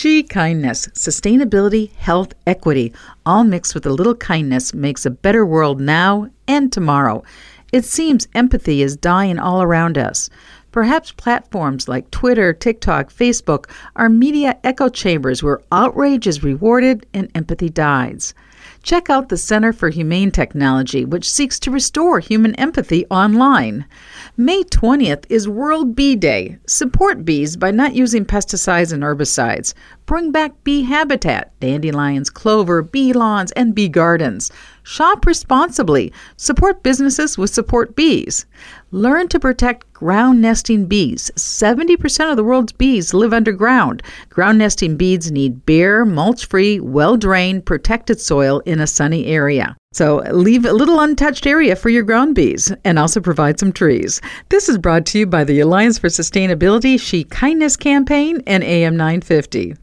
She kindness, sustainability, health, equity, all mixed with a little kindness makes a better world now and tomorrow. It seems empathy is dying all around us. Perhaps platforms like Twitter, TikTok, Facebook are media echo chambers where outrage is rewarded and empathy dies. Check out the Center for Humane Technology, which seeks to restore human empathy online. May 20th is World Bee Day. Support bees by not using pesticides and herbicides. Bring back bee habitat, dandelions, clover, bee lawns, and bee gardens. Shop responsibly. Support businesses with support bees. Learn to protect ground nesting bees. 70% of the world's bees live underground. Ground nesting bees need bare, mulch free, well drained, protected soil in a sunny area. So leave a little untouched area for your ground bees and also provide some trees. This is brought to you by the Alliance for Sustainability She Kindness campaign and AM 950.